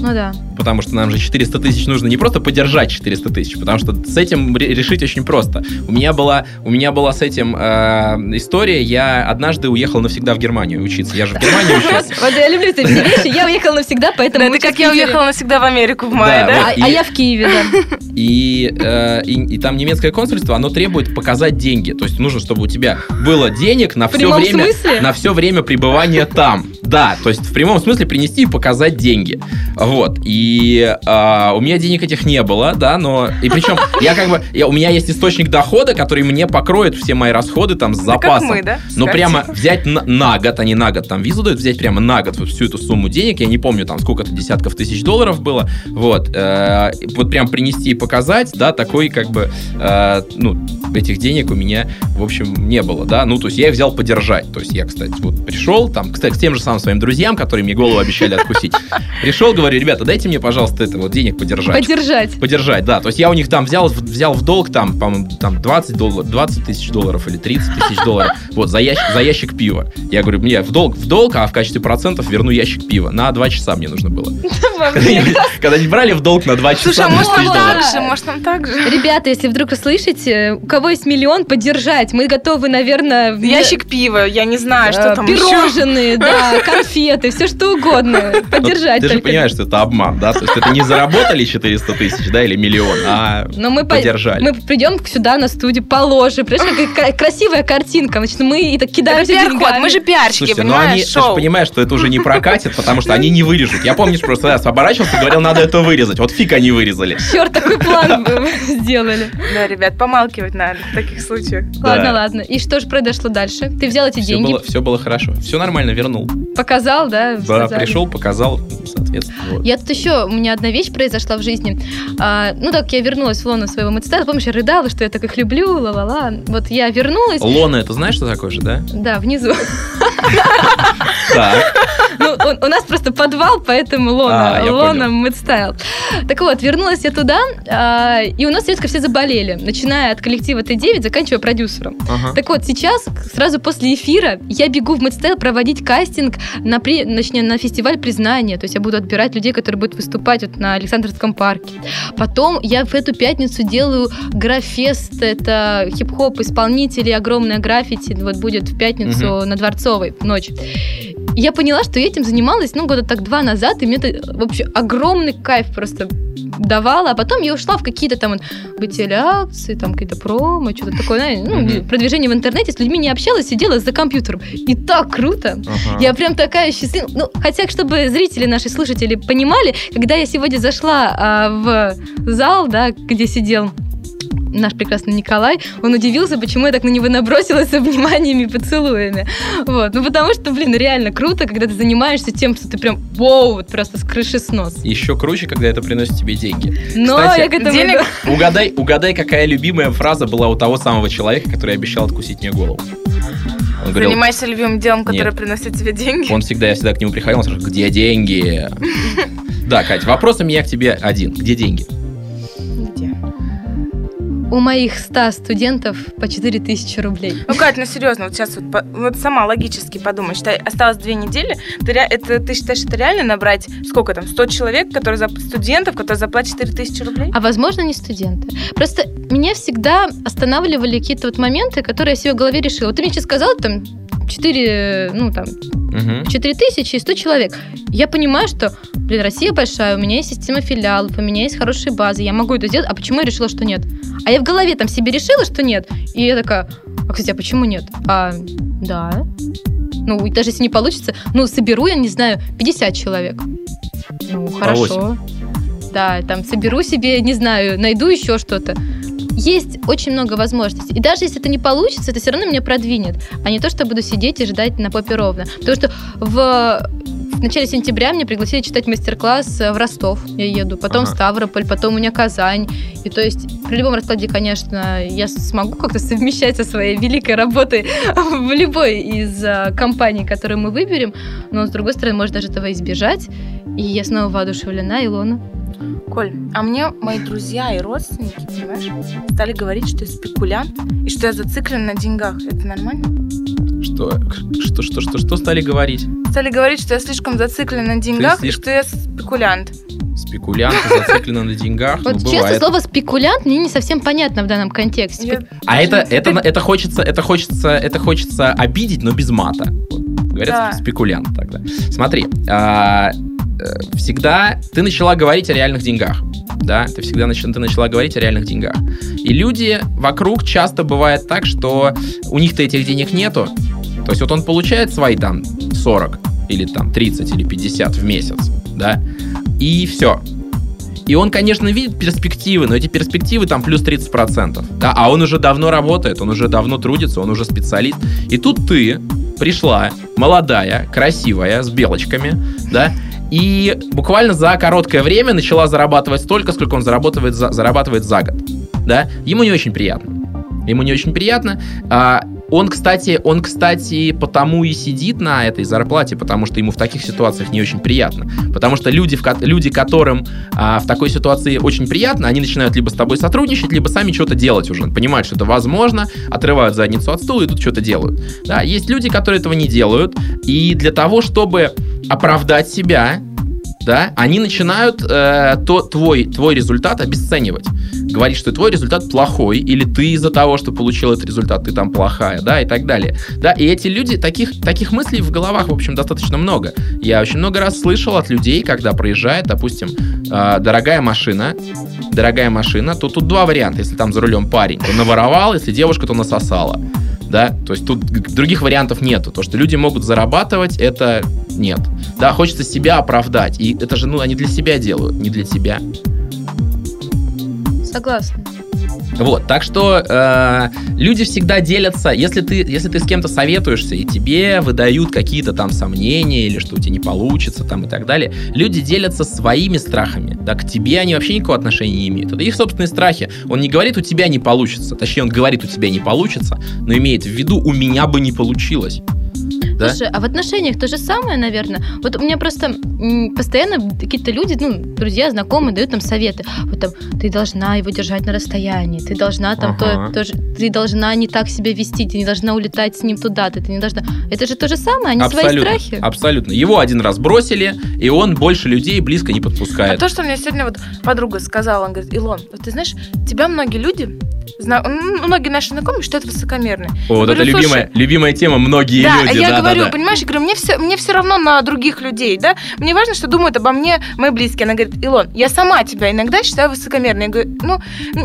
Ну да. Потому что нам же 400 тысяч нужно не просто поддержать 400 тысяч, потому что с этим ре- решить очень просто. У меня была, у меня была с этим э, история. Я однажды уехал навсегда в Германию учиться. Я же в Германии <laughs> учился. Вот я люблю эти вещи. Я уехала навсегда, поэтому... Это как я уехала навсегда в Америку в мае, Да? А, а я в Киеве, да. <laughs> И, э, и, там немецкое консульство, оно требует показать деньги. То есть нужно, чтобы у тебя было денег на все время, на все время пребывания там. Да, то есть в прямом смысле принести и показать деньги. Вот. И а, у меня денег этих не было, да, но... И причем <laughs> я как бы... я- у меня есть источник дохода, который мне покроет все мои расходы там с Да запасом. мы, да? Но прямо взять на, на год, а не на год, там визу дают, взять прямо на год вот всю эту сумму денег, я не помню там сколько-то десятков тысяч долларов было, вот, э, вот прям принести и показать, да, такой как бы, э, ну, этих денег у меня, в общем, не было, да, ну, то есть я их взял подержать, то есть я, кстати, вот пришел, там, кстати, к тем же самым своим друзьям, которые мне голову обещали откусить, пришел, говорю, ребята, дайте мне, пожалуйста, это вот денег подержать. Поддержать. Подержать, да. То есть я у них там взял, взял в долг там, по-моему, там 20, долларов, 20 тысяч долларов или 30 тысяч долларов. <laughs> Вот, за ящик, за ящик пива. Я говорю, мне в долг, в долг, а в качестве процентов верну ящик пива. На 2 часа мне нужно было. <laughs> Когда-нибудь когда-нибудь брали в долг на 2 часа Слушай, а 10 может нам так же, может нам так же? Ребята, если вдруг вы слышите, у кого есть миллион, поддержать. Мы готовы, наверное... Ящик пива, я не знаю, что там. Пирожные, да, <laughs> конфеты, все что угодно. Поддержать Ты же понимаешь, что это обман, да? То есть это не заработали 400 тысяч, да, или миллион, а Но мы, по- поддержали. мы придем сюда на студию, положим. Понимаешь, какая красивая картинка. Значит, мы и так кидаемся деньгами. мы же пиарщики, ну они, понимаешь, ты же понимаешь, что это уже не прокатит, потому что они не вырежут. Я помню, что просто раз оборачивался и говорил, надо это вырезать. Вот фиг они вырезали. Черт, такой план <laughs> мы сделали. Да, ребят, помалкивать надо в таких случаях. Ладно, ладно. И что же произошло дальше? Ты взял эти деньги, все было хорошо. Все нормально, вернул. показал, да? Да, пришел, показал, соответственно. Я тут еще, у меня одна вещь произошла в жизни. А, ну так, я вернулась в лоно своего мецтата. Помнишь, я рыдала, что я так их люблю, ла-ла-ла. Вот я вернулась, Лона, это знаешь, что такое же, да? да, внизу. Так. Ну, он- у нас просто подвал, поэтому лона, А, лона понял. мэтстайл. Так вот, вернулась я туда, а, и у нас резко все заболели, начиная от коллектива Т9, заканчивая продюсером. Ага. Так вот, сейчас, сразу после эфира, я бегу в Мэтстайл проводить кастинг на, при... точнее, на фестиваль признания. То есть я буду отбирать людей, которые будут выступать вот на Александровском парке. Потом я в эту пятницу делаю графест. Это хип-хоп исполнители, огромное граффити. Вот будет в пятницу на Дворцовой ночь. Я поняла, что я этим занималась, ну, года так два назад, и мне это вообще огромный кайф просто давала, а потом я ушла в какие-то там вот акции, там какие-то промо, что-то такое, ну, Мгм. продвижение в интернете, с людьми не общалась, сидела за компьютером. И так круто! Ага. Я прям такая счастливая. Ну, хотя, чтобы зрители, наши слушатели понимали, когда я сегодня зашла а, в зал, да, где сидел наш прекрасный Николай, он удивился, почему я так на него набросилась с обниманиями и поцелуями. Вот. Ну, потому что, блин, реально круто, когда ты занимаешься тем, что ты прям, вау, вот просто с крыши снос. Еще круче, когда это приносит тебе деньги. Но Кстати, я к этому денег. Угадай, угадай, какая любимая фраза была у того самого человека, который обещал откусить мне голову. Он говорил, Занимайся любимым делом, которое Нет. приносит тебе деньги. он всегда, я всегда к нему приходил, он спрашивал, где деньги? <laughs> Да, Кать, вопрос у меня к тебе один. Где деньги? Где? У моих 100 студентов по 4000 рублей. Ну, Кать, ну серьезно, вот сейчас вот, вот сама логически подумай, считай, осталось две недели, ты, это, ты считаешь, это реально набрать, сколько там, 100 человек, которые, студентов, которые заплатят 4000 рублей? А возможно, не студенты. Просто меня всегда останавливали какие-то вот моменты, которые я себе в голове решила. Вот ты мне сейчас сказал, там, 4, ну, там, Мгм. 4 тысячи и 100 человек. Я понимаю, что, блин, Россия большая, у меня есть система филиалов, у меня есть хорошие базы, я могу это сделать, а почему я решила, что нет? А я в голове там себе решила, что нет, и я такая, а, кстати, а почему нет? А, да. Ну, и даже если не получится, ну, соберу, я не знаю, 50 человек. Ну, хорошо. Да, там соберу себе, не знаю, найду еще что-то. есть очень много возможностей. И даже если это не получится, это все равно меня продвинет, а не то, что буду сидеть и ждать на попе ровно. Потому что в в начале сентября меня пригласили читать мастер-класс э, в Ростов. Я еду, потом ага. Ставрополь, потом у меня Казань. И то есть при любом раскладе, конечно, я смогу как-то совмещать со своей великой работой <laughs> в любой из э, компаний, которые мы выберем. Но с другой стороны, может даже этого избежать. И я снова воодушевлена, Илона. Коль, а мне мои друзья и родственники, понимаешь, стали говорить, что я спекулянт и что я зациклен на деньгах. Это нормально? Что? Что, что, что, что стали говорить? Стали говорить, что я слишком зациклен на деньгах слишком... и что я спекулянт. Спекулянт зациклен на деньгах. Вот ну, честно, слово спекулянт мне не совсем понятно в данном контексте. А это, это, это хочется, это хочется, это хочется обидеть, но без мата. Говорят, спекулянт тогда. Смотри, а, э, всегда ты начала говорить о реальных деньгах да, ты всегда нач... ты начала говорить о реальных деньгах. И люди вокруг часто бывает так, что у них-то этих денег нету. То есть вот он получает свои там 40 или там 30 или 50 в месяц, да, и все. И он, конечно, видит перспективы, но эти перспективы там плюс 30%. Да? А он уже давно работает, он уже давно трудится, он уже специалист. И тут ты пришла, молодая, красивая, с белочками, да, и буквально за короткое время начала зарабатывать столько, сколько он зарабатывает за, зарабатывает за год. Да? Ему не очень приятно. Ему не очень приятно. А, он, кстати, он, кстати, потому и сидит на этой зарплате, потому что ему в таких ситуациях не очень приятно. Потому что люди, в, люди которым а, в такой ситуации очень приятно, они начинают либо с тобой сотрудничать, либо сами что-то делать уже. Понимают, что это возможно, отрывают задницу от стула и тут что-то делают. Да, есть люди, которые этого не делают, и для того, чтобы оправдать себя, да, они начинают э, то, твой, твой результат обесценивать. Говорить, что твой результат плохой, или ты из-за того, что получил этот результат, ты там плохая, да, и так далее. Да, и эти люди, таких, таких мыслей в головах, в общем, достаточно много. Я очень много раз слышал от людей, когда проезжает, допустим, э, дорогая машина, дорогая машина, то тут два варианта. Если там за рулем парень, то наворовал, если девушка, то насосала да, то есть тут других вариантов нету. То, что люди могут зарабатывать, это нет. Да, хочется себя оправдать, и это же, ну, они для себя делают, не для тебя. Согласна. Вот, так что э, люди всегда делятся, если ты, если ты с кем-то советуешься, и тебе выдают какие-то там сомнения, или что у тебя не получится, там и так далее, люди делятся своими страхами. Да, к тебе они вообще никакого отношения не имеют. Это их собственные страхи. Он не говорит, у тебя не получится. Точнее, он говорит, у тебя не получится, но имеет в виду, у меня бы не получилось. Да? Слушай, а в отношениях то же самое, наверное. Вот у меня просто постоянно какие-то люди, ну, друзья, знакомые, дают нам советы. Вот там, ты должна его держать на расстоянии, ты должна там ага. то, тоже, ты должна не так себя вести, ты не должна улетать с ним туда, ты, не должна. Это же то же самое, они абсолютно, свои страхи. Абсолютно. Его один раз бросили, и он больше людей близко не подпускает. А то, что мне сегодня вот подруга сказала, он говорит, Илон, вот ты знаешь, тебя многие люди Зна... Многие наши знакомые считают высокомерной. О, вот это любимая, любимая тема, многие да, люди. Я да, говорю, да, да. понимаешь, я говорю, мне все, мне все равно на других людей, да? Мне важно, что думают обо мне мои близкие. Она говорит, Илон, я сама тебя иногда считаю высокомерной. Я говорю, ну,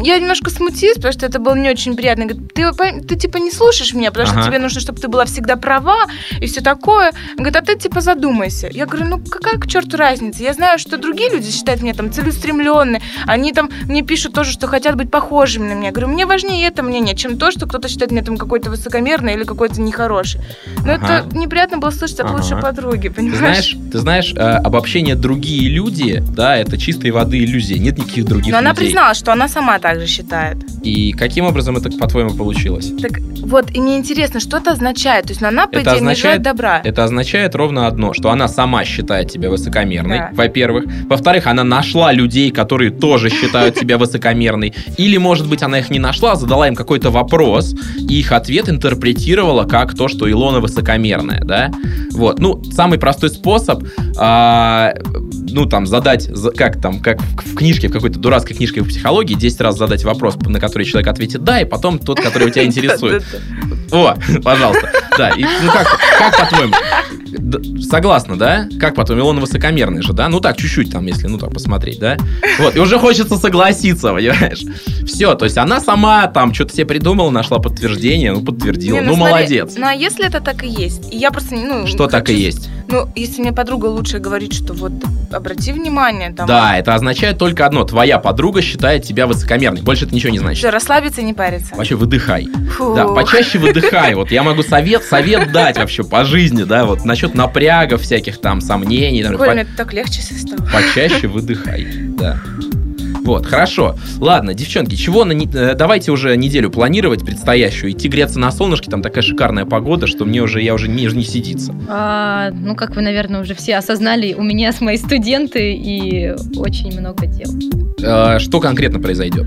я немножко смутилась, потому что это было не очень приятно. Я говорю, ты, ты типа не слушаешь меня, потому ага. что тебе нужно, чтобы ты была всегда права и все такое. Она говорит, а ты типа задумайся. Я говорю, ну какая к черту разница? Я знаю, что другие люди считают меня там целеустремленной. Они там мне пишут тоже, что хотят быть похожими на меня. Я говорю, мне важнее это мнение, чем то, что кто-то считает меня там какой-то высокомерный или какой-то нехороший. Но ага. это неприятно было слышать от ага. лучшей подруги, понимаешь? Ты знаешь, ты знаешь э, обобщение «другие люди», да, это чистой воды иллюзия, нет никаких других Но людей. она признала, что она сама так же считает. И каким образом это, по-твоему, получилось? Так вот, и мне интересно, что это означает? То есть она, по это идее, означает, не желает добра. Это означает ровно одно, что она сама считает тебя высокомерной, да. во-первых. Во-вторых, она нашла людей, которые тоже считают тебя высокомерной. Или, может быть, она их не нашла, задала им какой-то вопрос, и их ответ интерпретировала как то, что Илона высокомерная, да? Вот. Ну, самый простой способ, а, ну, там, задать, как там, как в книжке, в какой-то дурацкой книжке в психологии, 10 раз задать вопрос, на который человек ответит «да», и потом тот, который тебя <laughs> интересует. О, пожалуйста. Да, и, ну как, как по-твоему? Согласна, да? Как потом? Илона высокомерный же, да? Ну так, чуть-чуть там, если, ну так, посмотреть, да? Вот, и уже хочется согласиться, понимаешь? Все, то есть она сама там что-то себе придумала, нашла подтверждение, ну подтвердила, Не, ну, ну смотри, молодец. Ну а если это так и есть? Я просто, ну... Что хочу, так и есть? Ну, если мне подруга лучше говорит, что вот обрати внимание, там... Да, это означает только одно. Твоя подруга считает тебя высокомерной. Больше это ничего не значит. Что, расслабиться и не париться. Вообще выдыхай. Фу. Да, почаще выдыхай. Вот я могу совет, совет дать вообще по жизни, да, вот насчет напрягов всяких там, сомнений. по- мне так легче стало. почаще выдыхай, да. Вот, хорошо. Ладно, девчонки, чего на не- э, давайте уже неделю планировать предстоящую. Идти греться на солнышке, там такая шикарная погода, что мне уже, я уже не, не сидится. А, ну, как вы, наверное, уже все осознали, у меня с мои студенты и очень много дел. Э, что конкретно произойдет?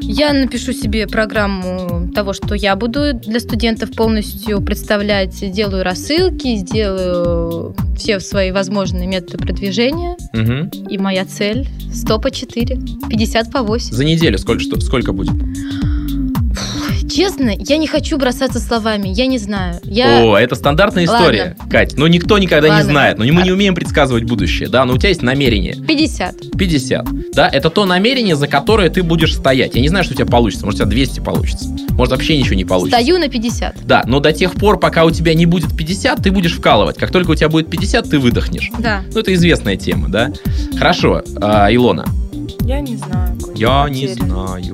Я напишу себе программу того, что я буду для студентов полностью представлять. Сделаю рассылки, сделаю все свои возможные методы продвижения. Мгм. И моя цель 100 по 4, 50 по 8. За неделю сколько, что, сколько будет? Честно, я не хочу бросаться словами, я не знаю. Я... О, это стандартная история, Кать. Но никто никогда не Ладно. знает. Но мы не умеем предсказывать будущее, да. Но у тебя есть намерение. 50. 50. Да, это то намерение, за которое ты будешь стоять. Я не знаю, что у тебя получится. Может, у тебя 200 получится. Может, вообще ничего не получится. Стою на 50. Да, но до тех пор, пока у тебя не будет 50, ты будешь вкалывать. Как только у тебя будет 50, ты выдохнешь. Да. Ну, это известная тема, да? Хорошо, а, Илона. Я не знаю. Я не знаю.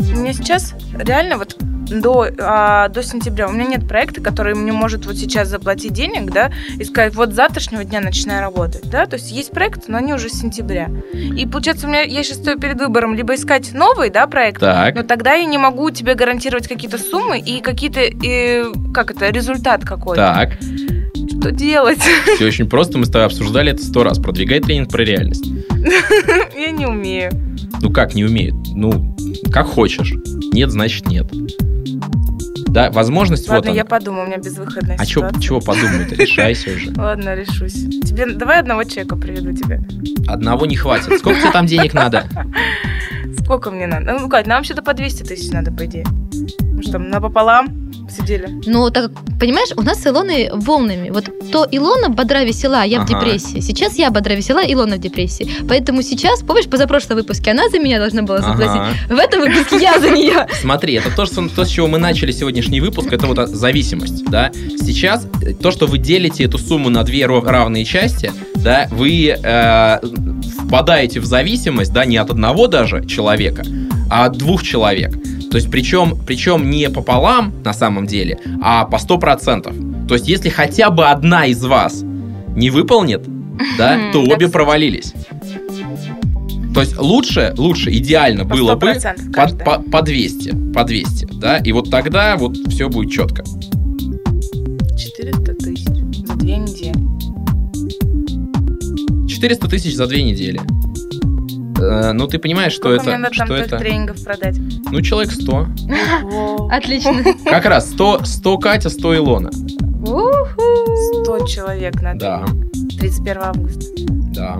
У меня сейчас реально вот до, а, до сентября у меня нет проекта, который мне может вот сейчас заплатить денег, да, и сказать, вот с завтрашнего дня начинаю работать, да, то есть есть проекты, но они уже с сентября. И получается, у меня, я сейчас стою перед выбором либо искать новый, да, проект, Так, но тогда я не могу тебе гарантировать какие-то суммы и какие-то, э, как это, результат какой-то. так. Что делать? <laughs> Все очень просто, мы с тобой обсуждали это сто раз. Продвигай тренинг про реальность. <laughs> Я не умею. Ну как не умеет? Ну, как хочешь. Нет, значит нет. Да, возможность Ладно, вот я она. подумаю, у меня безвыходная А ситуация. чего подумать? <laughs> Решайся уже. Ладно, решусь. Тебе давай одного человека приведу тебе. Одного не хватит. Сколько тебе там денег надо? Сколько мне надо? Ну, Кать, нам вообще-то по 200 тысяч надо, по идее. Что, там напополам сидели? Ну, так, понимаешь, у нас с Илоной волнами. Вот то Илона бодра весела, а я в Ага. депрессии. Сейчас я бодра весела, Илона в депрессии. Поэтому сейчас, помнишь, позапрошлом выпуске она за меня должна была заплатить. Ага. В этом выпуске я за нее. <laughs> Смотри, это то, что, то, с чего мы начали сегодняшний выпуск, это вот зависимость, да. Сейчас э, то, что вы делите эту сумму на две равные части, да, вы э, впадаете в зависимость, да, не от одного даже человека, а от двух человек. То есть причем, причем не пополам на самом деле, а по 100%. То есть если хотя бы одна из вас не выполнит, <laughs> да, то обе провалились. То есть лучше, лучше, идеально По было бы 100% по, по, по 200, по 200, да, и вот тогда вот все будет четко. 400 тысяч за две недели. 400 тысяч за две недели. Э, ну, ты понимаешь, что Сколько мне это, надо там что это, тренингов продать? ну, человек 100. Ого. Отлично. <laughs> Как раз 100, 100 Катя, 100 Илона. Уху. 100 человек надо. Да, 31 августа. да.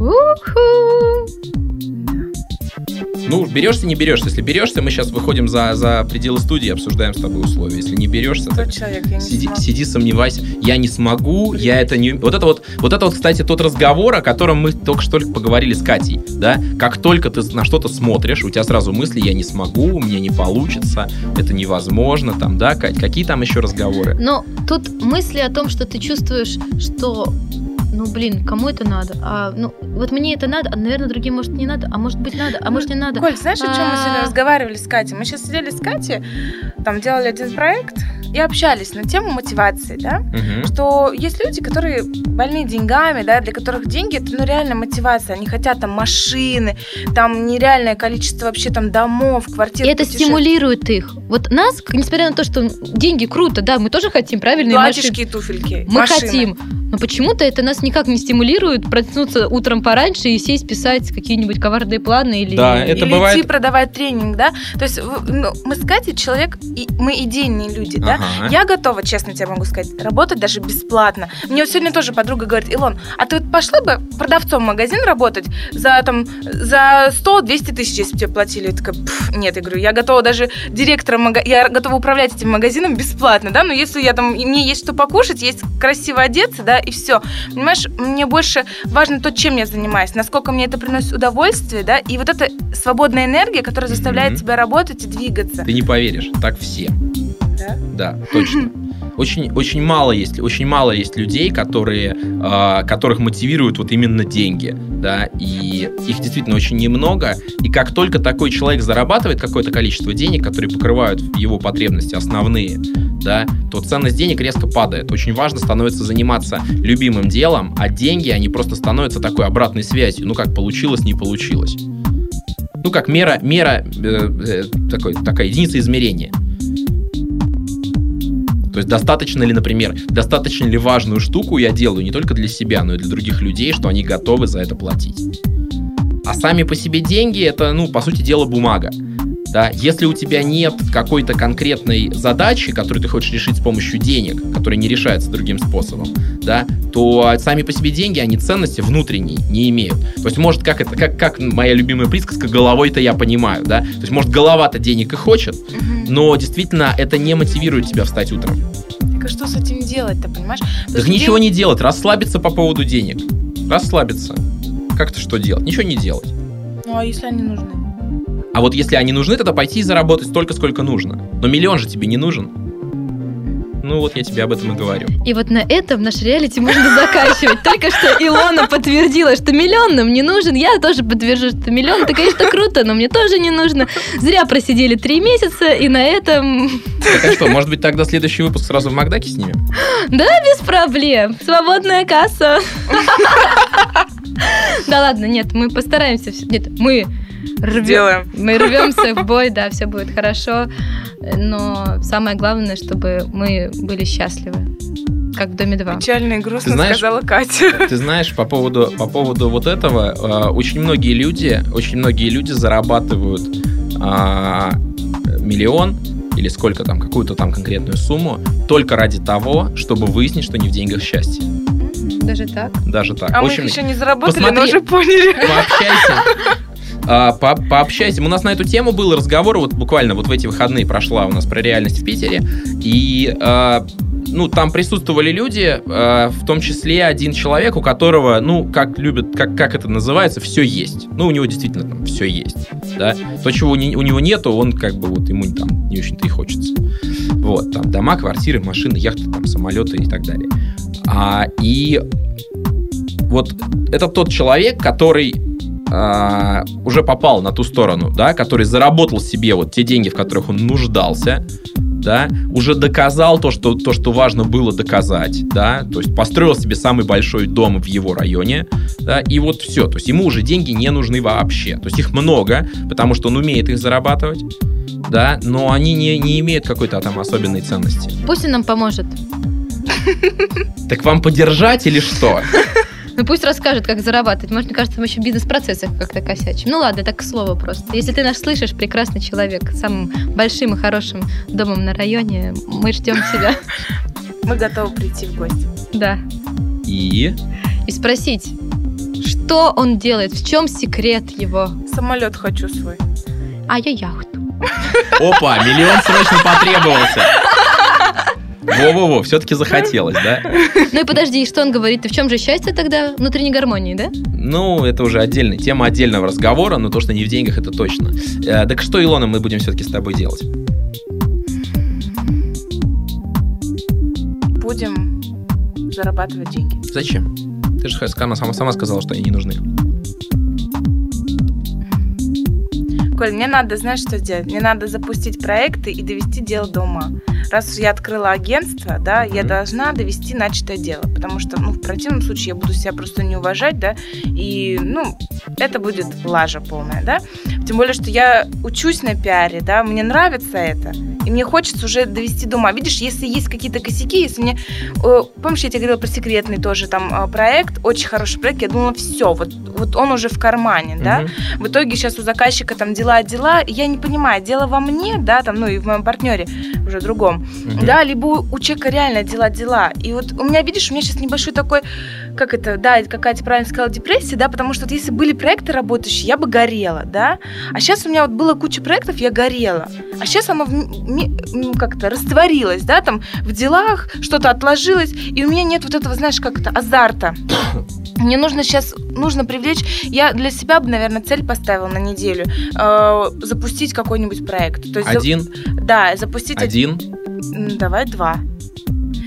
Уху. Ну, берешься, не берешься. Если берешься, мы сейчас выходим за, за пределы студии, обсуждаем с тобой условия. Если не берешься, 100 так человек, я не Сиди, смогу. сиди, сомневайся. Я не смогу, я это не... Вот это вот, вот это вот, кстати, тот разговор, о котором мы только что только поговорили с Катей, да? Как только ты на что-то смотришь, у тебя сразу мысли, я не смогу, у меня не получится, это невозможно, там, да, Кать? Какие там еще разговоры? Но тут мысли о том, что ты чувствуешь, что ну блин, кому это надо? А, ну, вот мне это надо, а, наверное, другим, может, не надо, а может быть, надо, а может, не надо. Коль, знаешь, о чем мы сегодня А. разговаривали с Катей? Мы сейчас сидели с Катей, там делали один проект и общались на тему мотивации, да? Мгм. что есть люди, которые больны деньгами, да, для которых деньги это ну реально мотивация. Они хотят там машины, там нереальное количество вообще там домов, квартир. И это путешествий. стимулирует их. Вот нас, несмотря на то, что деньги круто, да, мы тоже хотим правильные машины. Платьишки и туфельки. Мы машины. хотим. Но почему-то это нас никак не стимулирует проснуться утром пораньше и сесть писать какие-нибудь коварные планы или... Да, это Или бывает- идти продавать тренинг, да? То есть ну, мы с Катей человек, и мы идейные люди, да? Ага. Я готова, честно тебе могу сказать, работать даже бесплатно. Мне вот сегодня тоже подруга говорит, Илон, а ты вот пошла бы продавцом в магазин работать за там за 100-200 тысяч, если бы тебе платили? Я такая, «Пф, нет, я говорю, я готова даже директором, мага- я готова управлять этим магазином бесплатно, да, но если я там, мне есть что покушать, есть красиво одеться, да, и все. Понимаешь, мне больше важно то, чем я занимаюсь, насколько мне это приносит удовольствие, да, и вот эта свободная энергия, которая заставляет Мгм. тебя работать и двигаться. Ты не поверишь, так все. Да? Точно. <laughs> Очень, очень мало есть, очень мало есть людей, которые, э, которых мотивируют вот именно деньги, да, и их действительно очень немного. И как только такой человек зарабатывает какое-то количество денег, которые покрывают его потребности основные, да, то ценность денег резко падает. Очень важно становится заниматься любимым делом, а деньги, они просто становятся такой обратной связью. Ну, как получилось, не получилось. Ну, как мера, мера э, э, такой, такая единица измерения. То есть достаточно ли, например, достаточно ли важную штуку я делаю не только для себя, но и для других людей, что они готовы за это платить. А сами по себе деньги это, ну, по сути дела, бумага. Да, если у тебя нет какой-то конкретной задачи, которую ты хочешь решить с помощью денег, которая не решается другим способом, да, то сами по себе деньги, они ценности внутренней не имеют. То есть, может, как это, как, как моя любимая присказка, головой-то я понимаю, да, то есть, может, голова-то денег и хочет, но действительно это не мотивирует тебя встать утром. Так а что с этим делать-то, понимаешь? Потому Так ничего день- не делать, расслабиться по поводу денег. Расслабиться. Как-то что делать? Ничего не делать. Ну, а если они нужны? А вот если они нужны, тогда пойти и заработать столько, сколько нужно. Но миллион же тебе не нужен. Ну вот я тебе об этом и говорю. И вот на этом наш реалити можно заканчивать. Только что Илона подтвердила, что миллион нам не нужен. Я тоже подтвержу, что миллион это, конечно, круто, но мне тоже не нужно. Зря просидели три месяца, и на этом, Так а что, может быть, тогда следующий выпуск сразу в Макдаке снимем? да, без проблем. Свободная касса. <laughs> Да ладно, нет, мы постараемся. Нет, мы рвем. Мы рвемся в бой, да, все будет <laughs> хорошо. Но самое главное, чтобы мы были счастливы. Как в Доме 2. Печально и грустно Ты знаешь- сказала Катя. <laughs> Ты знаешь, по поводу, по поводу вот этого, э, очень многие люди, очень многие люди зарабатывают а, миллион или сколько там, какую-то там конкретную сумму, только ради того, чтобы выяснить, что не в деньгах счастье. Даже так. Даже так. А В мы их еще не заработали, но посмотри. уже поняли. пообщайся. <laughs> А, по- пообщайся. У нас на эту тему был разговор, вот буквально вот в эти выходные прошла у нас про реальность в Питере, и а, ну, там присутствовали люди, а, в том числе один человек, у которого, ну, как любят, как, как это называется, все есть. Ну, у него действительно там все есть, да. То, чего не- у него нету, он как бы вот ему там не очень-то и хочется. Вот, там дома, квартиры, машины, яхты, там самолеты и так далее. А, и вот это тот человек, который а, уже попал на ту сторону, да, который заработал себе вот те деньги, в которых он нуждался, да, уже доказал то, что, то, что важно было доказать, да, то есть построил себе самый большой дом в его районе, да, и вот все, то есть ему уже деньги не нужны вообще, то есть их много, потому что он умеет их зарабатывать, да, но они не, не имеют какой-то там особенной ценности. Пусть он нам поможет. Так вам поддержать или что? Ну пусть расскажет, как зарабатывать. Может, мне кажется, мы еще в бизнес-процессах как-то косячим. Ну ладно, это к слову просто. Если ты нас слышишь, прекрасный человек, с самым большим и хорошим домом на районе, мы ждем тебя. Мы готовы прийти в гости. Да. И... И спросить, что он делает, в чем секрет его. Самолет хочу свой. А я яхту. Опа, миллион срочно потребовался. Во-во-во, все-таки захотелось, да? Ну и подожди, что он говорит? И в чем же счастье тогда? Внутренней гармонии, да? Ну, это уже отдельная тема отдельного разговора, но то, что не в деньгах, это точно. Э, так что, Илона, мы будем все-таки с тобой делать? Будем зарабатывать деньги. Зачем? Ты же сама, сама сказала, что они не нужны. Коль, мне надо, знаешь, что сделать? Мне надо запустить проекты и довести дело до ума. Раз я открыла агентство, да, я должна довести начатое дело, потому что, ну, в противном случае я буду себя просто не уважать, да, и, ну, это будет лажа полная, да. Тем более, что я учусь на пиаре, да, мне нравится это, и мне хочется уже довести до ума. Видишь, если есть какие-то косяки, если мне... э, Помнишь, я тебе говорила про секретный тоже там э, проект, очень хороший проект, я думала, все, вот, вот он уже в кармане, да, Мгм. в итоге сейчас у заказчика там дела, дела, я не понимаю, дело во мне, да, там, ну и в моем партнере, уже другом, Мгм. да, либо у, человека реально дела, дела. И вот у меня, видишь, у меня сейчас небольшой такой, как это, да, как Катя правильно сказала, депрессия, да, потому что вот если были проекты работающие, я бы горела, да, а сейчас у меня вот было куча проектов, я горела, а сейчас оно как-то растворилось, да, там в делах что-то отложилось, и у меня нет вот этого, знаешь, как-то азарта. Мне нужно сейчас, нужно привлечь, я для себя бы, наверное, цель поставила на неделю, э, запустить какой-нибудь проект. То есть, за- Один, да, запустить... один. Давай два.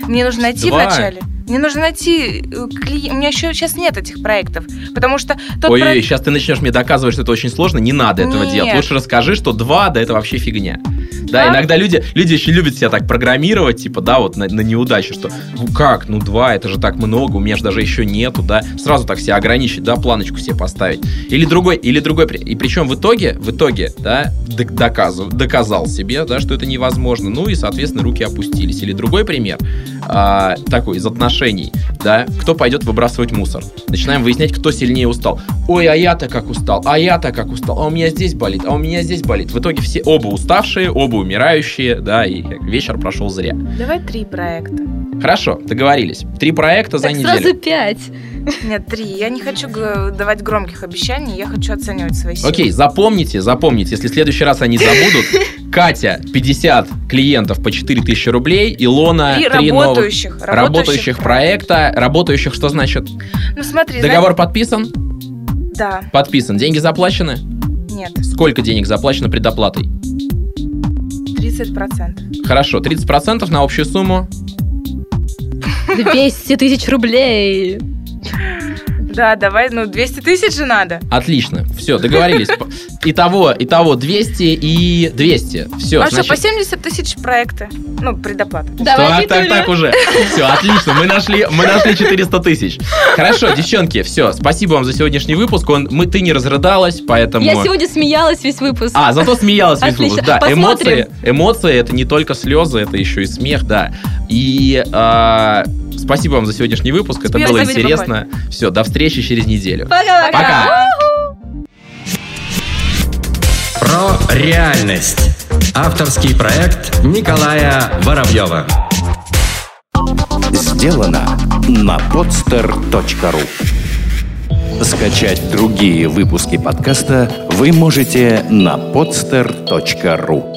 Мне нужно найти Два. вначале. Мне нужно найти клиента. У меня еще сейчас нет этих проектов. Потому что тот Ой, проект- сейчас ты начнешь мне доказывать, что это очень сложно. Не надо этого Нет. делать. Лучше расскажи, что два, да это вообще фигня. Да, Да? иногда люди, люди очень любят себя так программировать, типа, да, вот на, на неудачу, что ну как, ну два, это же так много, у меня же даже еще нету, да. Сразу так себя ограничить, да, планочку себе поставить. Или другой, или другой. И причем в итоге, в итоге, да, док- доказыв- доказал себе, да, что это невозможно. Ну и, соответственно, руки опустились. Или другой пример, а, такой, из отношений, да, кто пойдет выбрасывать мусор. Начинаем выяснять, кто сильнее устал. Ой, а я-то как устал, а я-то как устал, а у меня здесь болит, а у меня здесь болит. В итоге все оба уставшие, оба умирающие, да, и вечер прошел зря. Давай три проекта. Хорошо, договорились. Три проекта за Так неделю. сразу пять. Нет, три. Я не хочу давать громких обещаний, я хочу оценивать свои силы. Окей, запомните, запомните, если в следующий раз они забудут, <laughs> Катя 50 клиентов по 4000 рублей, Илона Три 3 новых работающих, работающих проекта. Работающих что значит? Ну смотри, Договор подписан? знаешь- Да, Подписан. Деньги заплачены? нет, Сколько денег заплачено предоплатой? 30%. Хорошо, 30% на общую сумму. 200 тысяч рублей. Да, давай, ну 200 тысяч же надо. Отлично. Все, договорились. <laughs> Итого, итого 200 и 200. Все, а что, значит... по 70 тысяч проекты? Ну, предоплата. Давай, так, так, так уже. Все, отлично. Мы нашли, мы нашли 400 тысяч. Хорошо, девчонки, все. Спасибо вам за сегодняшний выпуск. Он, мы, ты не разрыдалась, поэтому. Я сегодня смеялась весь выпуск. А, зато смеялась весь Отлично. выпуск. Да, Посмотрим. эмоции, эмоции это не только слезы, это еще и смех, да. И а, спасибо вам за сегодняшний выпуск. Это Спасибо, было интересно. Все, до встречи через неделю. Пока-пока. Пока. Про реальность. Авторский проект Николая Воробьева. Сделано на podster.ru Скачать другие выпуски подкаста вы можете на podster.ru